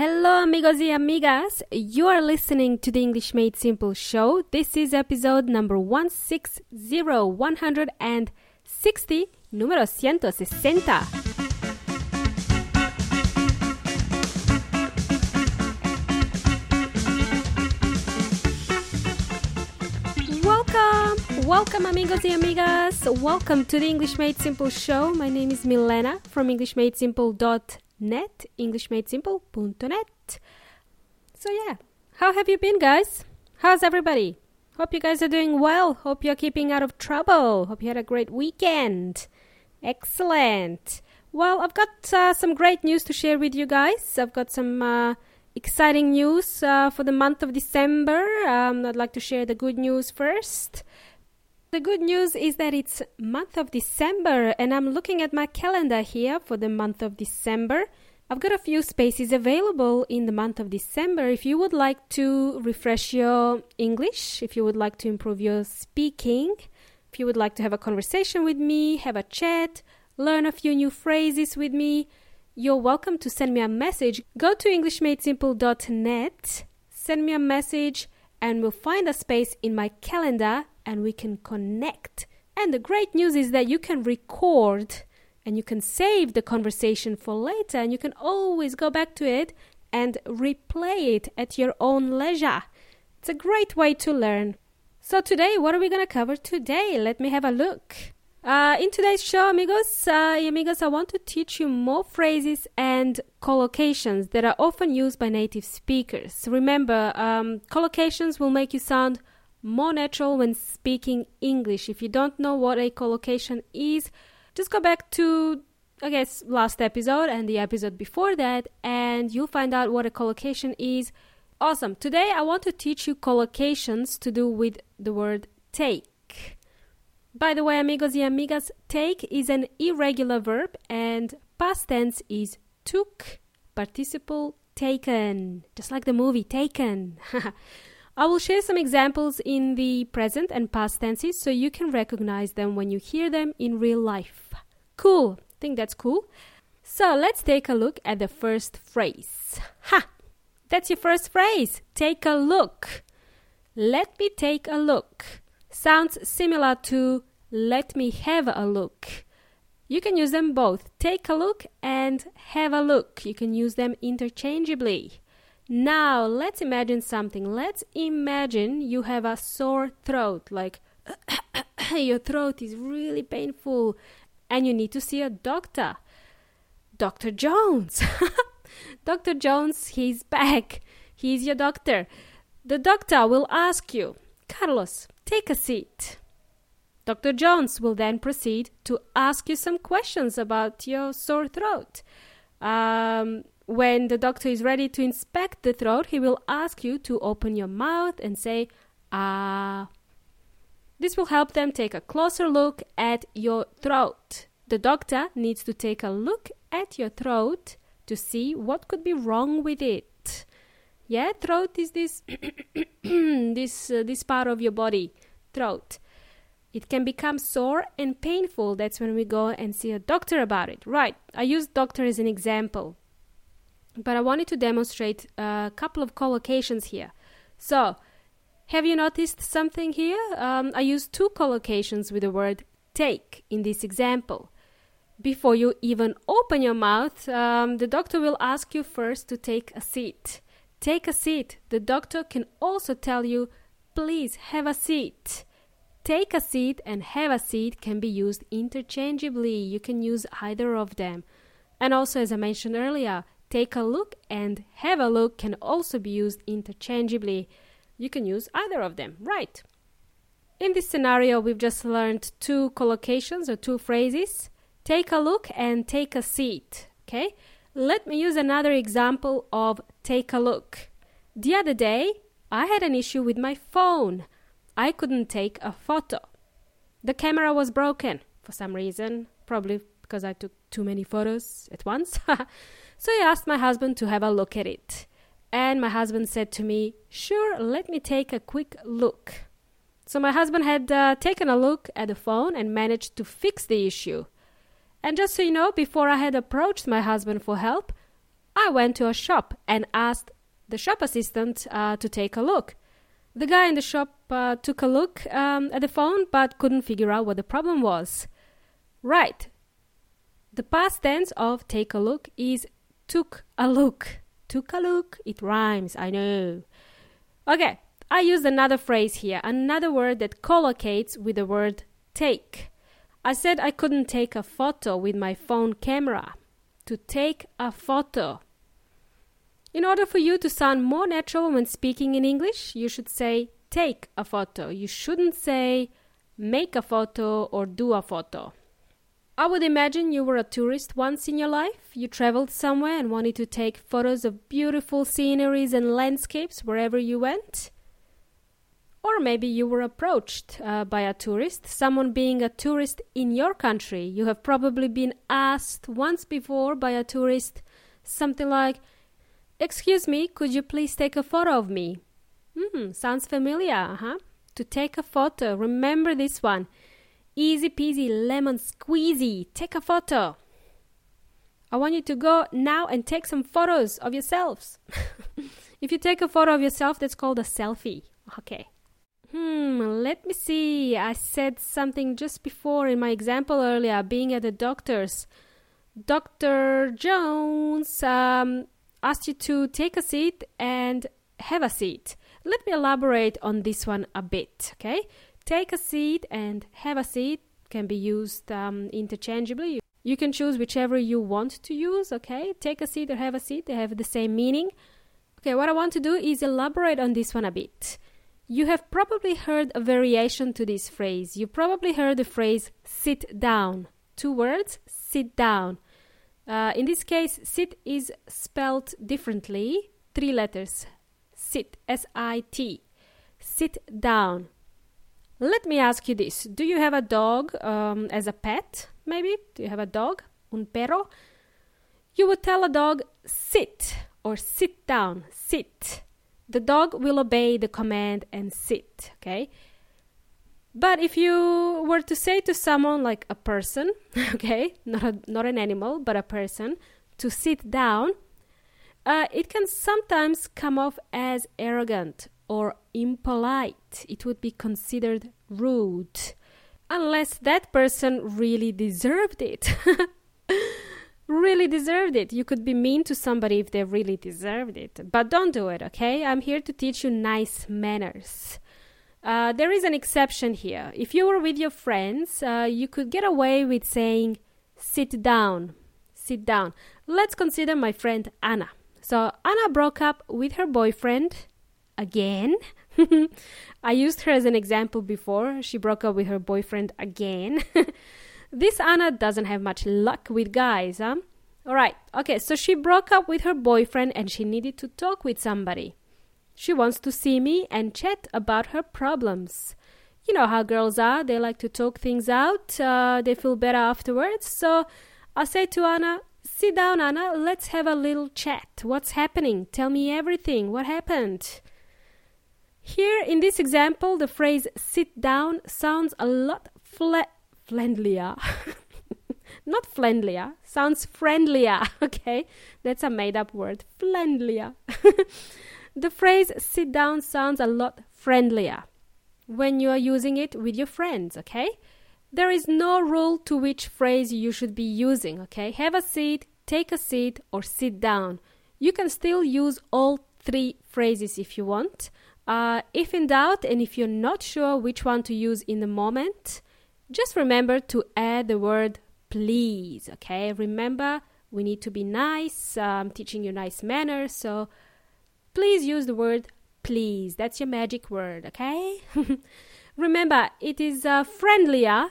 Hello, amigos y amigas. You are listening to the English Made Simple show. This is episode number 160, 160, número 160. Welcome, welcome, amigos y amigas. Welcome to the English Made Simple show. My name is Milena from EnglishMadeSimple.net, EnglishMadeSimple.net. So, yeah, how have you been, guys? How's everybody? Hope you guys are doing well. Hope you're keeping out of trouble. Hope you had a great weekend. Excellent. Well, I've got uh, some great news to share with you guys. I've got some. Uh, exciting news uh, for the month of December. Um, I'd like to share the good news first. The good news is that it's month of December and I'm looking at my calendar here for the month of December. I've got a few spaces available in the month of December if you would like to refresh your English, if you would like to improve your speaking, if you would like to have a conversation with me, have a chat, learn a few new phrases with me you're welcome to send me a message. Go to EnglishMadeSimple.net, send me a message, and we'll find a space in my calendar and we can connect. And the great news is that you can record and you can save the conversation for later and you can always go back to it and replay it at your own leisure. It's a great way to learn. So, today, what are we going to cover today? Let me have a look. Uh, in today's show, amigos uh, y amigas, I want to teach you more phrases and collocations that are often used by native speakers. Remember, um, collocations will make you sound more natural when speaking English. If you don't know what a collocation is, just go back to, I guess, last episode and the episode before that, and you'll find out what a collocation is. Awesome. Today, I want to teach you collocations to do with the word take. By the way, amigos y amigas, take is an irregular verb and past tense is took, participle taken, just like the movie Taken. I will share some examples in the present and past tenses so you can recognize them when you hear them in real life. Cool. Think that's cool. So let's take a look at the first phrase. Ha! That's your first phrase. Take a look. Let me take a look. Sounds similar to let me have a look. You can use them both. Take a look and have a look. You can use them interchangeably. Now, let's imagine something. Let's imagine you have a sore throat, like your throat is really painful and you need to see a doctor. Dr. Jones. Dr. Jones, he's back. He's your doctor. The doctor will ask you, Carlos, take a seat. Dr. Jones will then proceed to ask you some questions about your sore throat. Um, when the doctor is ready to inspect the throat, he will ask you to open your mouth and say, ah. This will help them take a closer look at your throat. The doctor needs to take a look at your throat to see what could be wrong with it. Yeah, throat is this this uh, this part of your body, throat. It can become sore and painful. That's when we go and see a doctor about it. Right. I use doctor as an example. But I wanted to demonstrate a couple of collocations here. So, have you noticed something here? Um, I use two collocations with the word take in this example. Before you even open your mouth, um, the doctor will ask you first to take a seat. Take a seat. The doctor can also tell you, please have a seat. Take a seat and have a seat can be used interchangeably. You can use either of them. And also, as I mentioned earlier, take a look and have a look can also be used interchangeably. You can use either of them, right? In this scenario, we've just learned two collocations or two phrases take a look and take a seat. Okay? Let me use another example of take a look. The other day, I had an issue with my phone. I couldn't take a photo. The camera was broken for some reason, probably because I took too many photos at once. so I asked my husband to have a look at it. And my husband said to me, Sure, let me take a quick look. So my husband had uh, taken a look at the phone and managed to fix the issue. And just so you know, before I had approached my husband for help, I went to a shop and asked the shop assistant uh, to take a look. The guy in the shop uh, took a look um, at the phone but couldn't figure out what the problem was. Right. The past tense of take a look is took a look. Took a look. It rhymes, I know. Okay, I used another phrase here, another word that collocates with the word take. I said I couldn't take a photo with my phone camera. To take a photo. In order for you to sound more natural when speaking in English, you should say take a photo. You shouldn't say make a photo or do a photo. I would imagine you were a tourist once in your life. You traveled somewhere and wanted to take photos of beautiful sceneries and landscapes wherever you went. Or maybe you were approached uh, by a tourist, someone being a tourist in your country. You have probably been asked once before by a tourist something like, Excuse me, could you please take a photo of me? Hmm, sounds familiar, huh? To take a photo, remember this one. Easy peasy lemon squeezy. Take a photo. I want you to go now and take some photos of yourselves. if you take a photo of yourself, that's called a selfie. Okay. Hmm, let me see. I said something just before in my example earlier, being at the doctor's. Dr. Jones um, asked you to take a seat and have a seat. Let me elaborate on this one a bit, okay? Take a seat and have a seat can be used um, interchangeably. You can choose whichever you want to use, okay? Take a seat or have a seat, they have the same meaning. Okay, what I want to do is elaborate on this one a bit. You have probably heard a variation to this phrase. You probably heard the phrase sit down. Two words, sit down. Uh, in this case, sit is spelled differently, three letters. Sit, S I T. Sit down. Let me ask you this Do you have a dog um, as a pet? Maybe? Do you have a dog? Un perro? You would tell a dog, sit or sit down, sit. The dog will obey the command and sit, okay? But if you were to say to someone like a person, okay, not, a, not an animal, but a person, to sit down, uh, it can sometimes come off as arrogant or impolite. It would be considered rude. Unless that person really deserved it. really deserved it. You could be mean to somebody if they really deserved it. But don't do it, okay? I'm here to teach you nice manners. Uh, there is an exception here. If you were with your friends, uh, you could get away with saying, sit down. Sit down. Let's consider my friend Anna. So, Anna broke up with her boyfriend again. I used her as an example before. She broke up with her boyfriend again. this Anna doesn't have much luck with guys, huh? Alright, okay, so she broke up with her boyfriend and she needed to talk with somebody. She wants to see me and chat about her problems. You know how girls are, they like to talk things out, uh, they feel better afterwards. So I say to Anna, Sit down, Anna, let's have a little chat. What's happening? Tell me everything. What happened? Here in this example, the phrase sit down sounds a lot fla- friendlier. Not friendlier, sounds friendlier, okay? That's a made up word, friendlier. the phrase sit down sounds a lot friendlier when you are using it with your friends, okay? There is no rule to which phrase you should be using, okay? Have a seat, take a seat, or sit down. You can still use all three phrases if you want. Uh, if in doubt and if you're not sure which one to use in the moment, just remember to add the word please. Okay, remember we need to be nice. I'm teaching you nice manners, so please use the word please. That's your magic word. Okay. remember, it is uh, friendlier,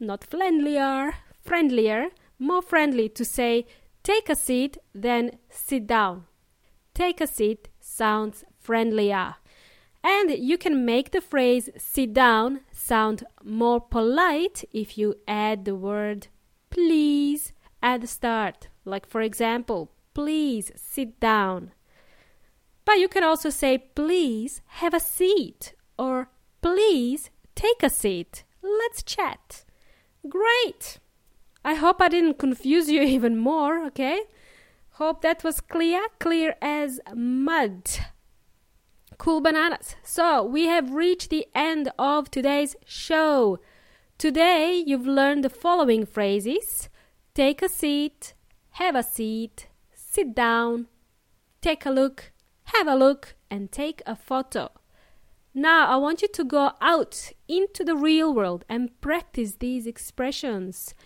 not friendlier, friendlier, more friendly to say take a seat than sit down. Take a seat sounds friendlier. And you can make the phrase sit down sound more polite if you add the word please at the start. Like, for example, please sit down. But you can also say please have a seat or please take a seat. Let's chat. Great! I hope I didn't confuse you even more, okay? Hope that was clear, clear as mud. Cool bananas. So, we have reached the end of today's show. Today, you've learned the following phrases take a seat, have a seat, sit down, take a look, have a look, and take a photo. Now, I want you to go out into the real world and practice these expressions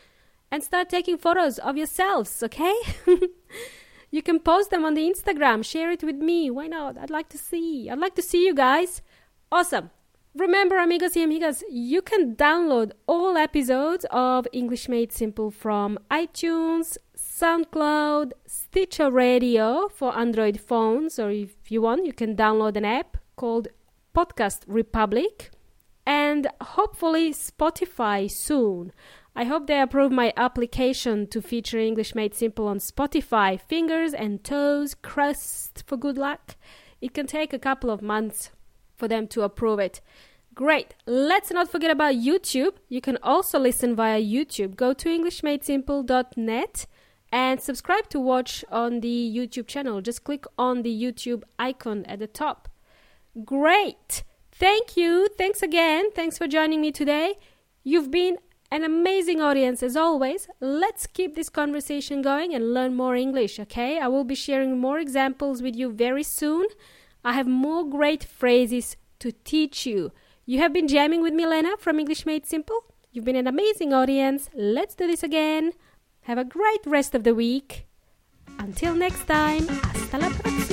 and start taking photos of yourselves, okay? you can post them on the Instagram, share it with me. Why not? I'd like to see. I'd like to see you guys. Awesome. Remember, amigos y amigas, you can download all episodes of English Made Simple from iTunes, SoundCloud, Stitcher Radio for Android phones, or if you want, you can download an app called Podcast Republic, and hopefully Spotify soon. I hope they approve my application to feature English Made Simple on Spotify. Fingers and toes crossed for good luck. It can take a couple of months for them to approve it. Great. Let's not forget about YouTube. You can also listen via YouTube. Go to EnglishMadeSimple.net and subscribe to watch on the YouTube channel. Just click on the YouTube icon at the top. Great. Thank you. Thanks again. Thanks for joining me today. You've been an amazing audience as always. Let's keep this conversation going and learn more English, okay? I will be sharing more examples with you very soon. I have more great phrases to teach you. You have been jamming with Milena from English Made Simple. You've been an amazing audience. Let's do this again. Have a great rest of the week. Until next time, hasta la próxima.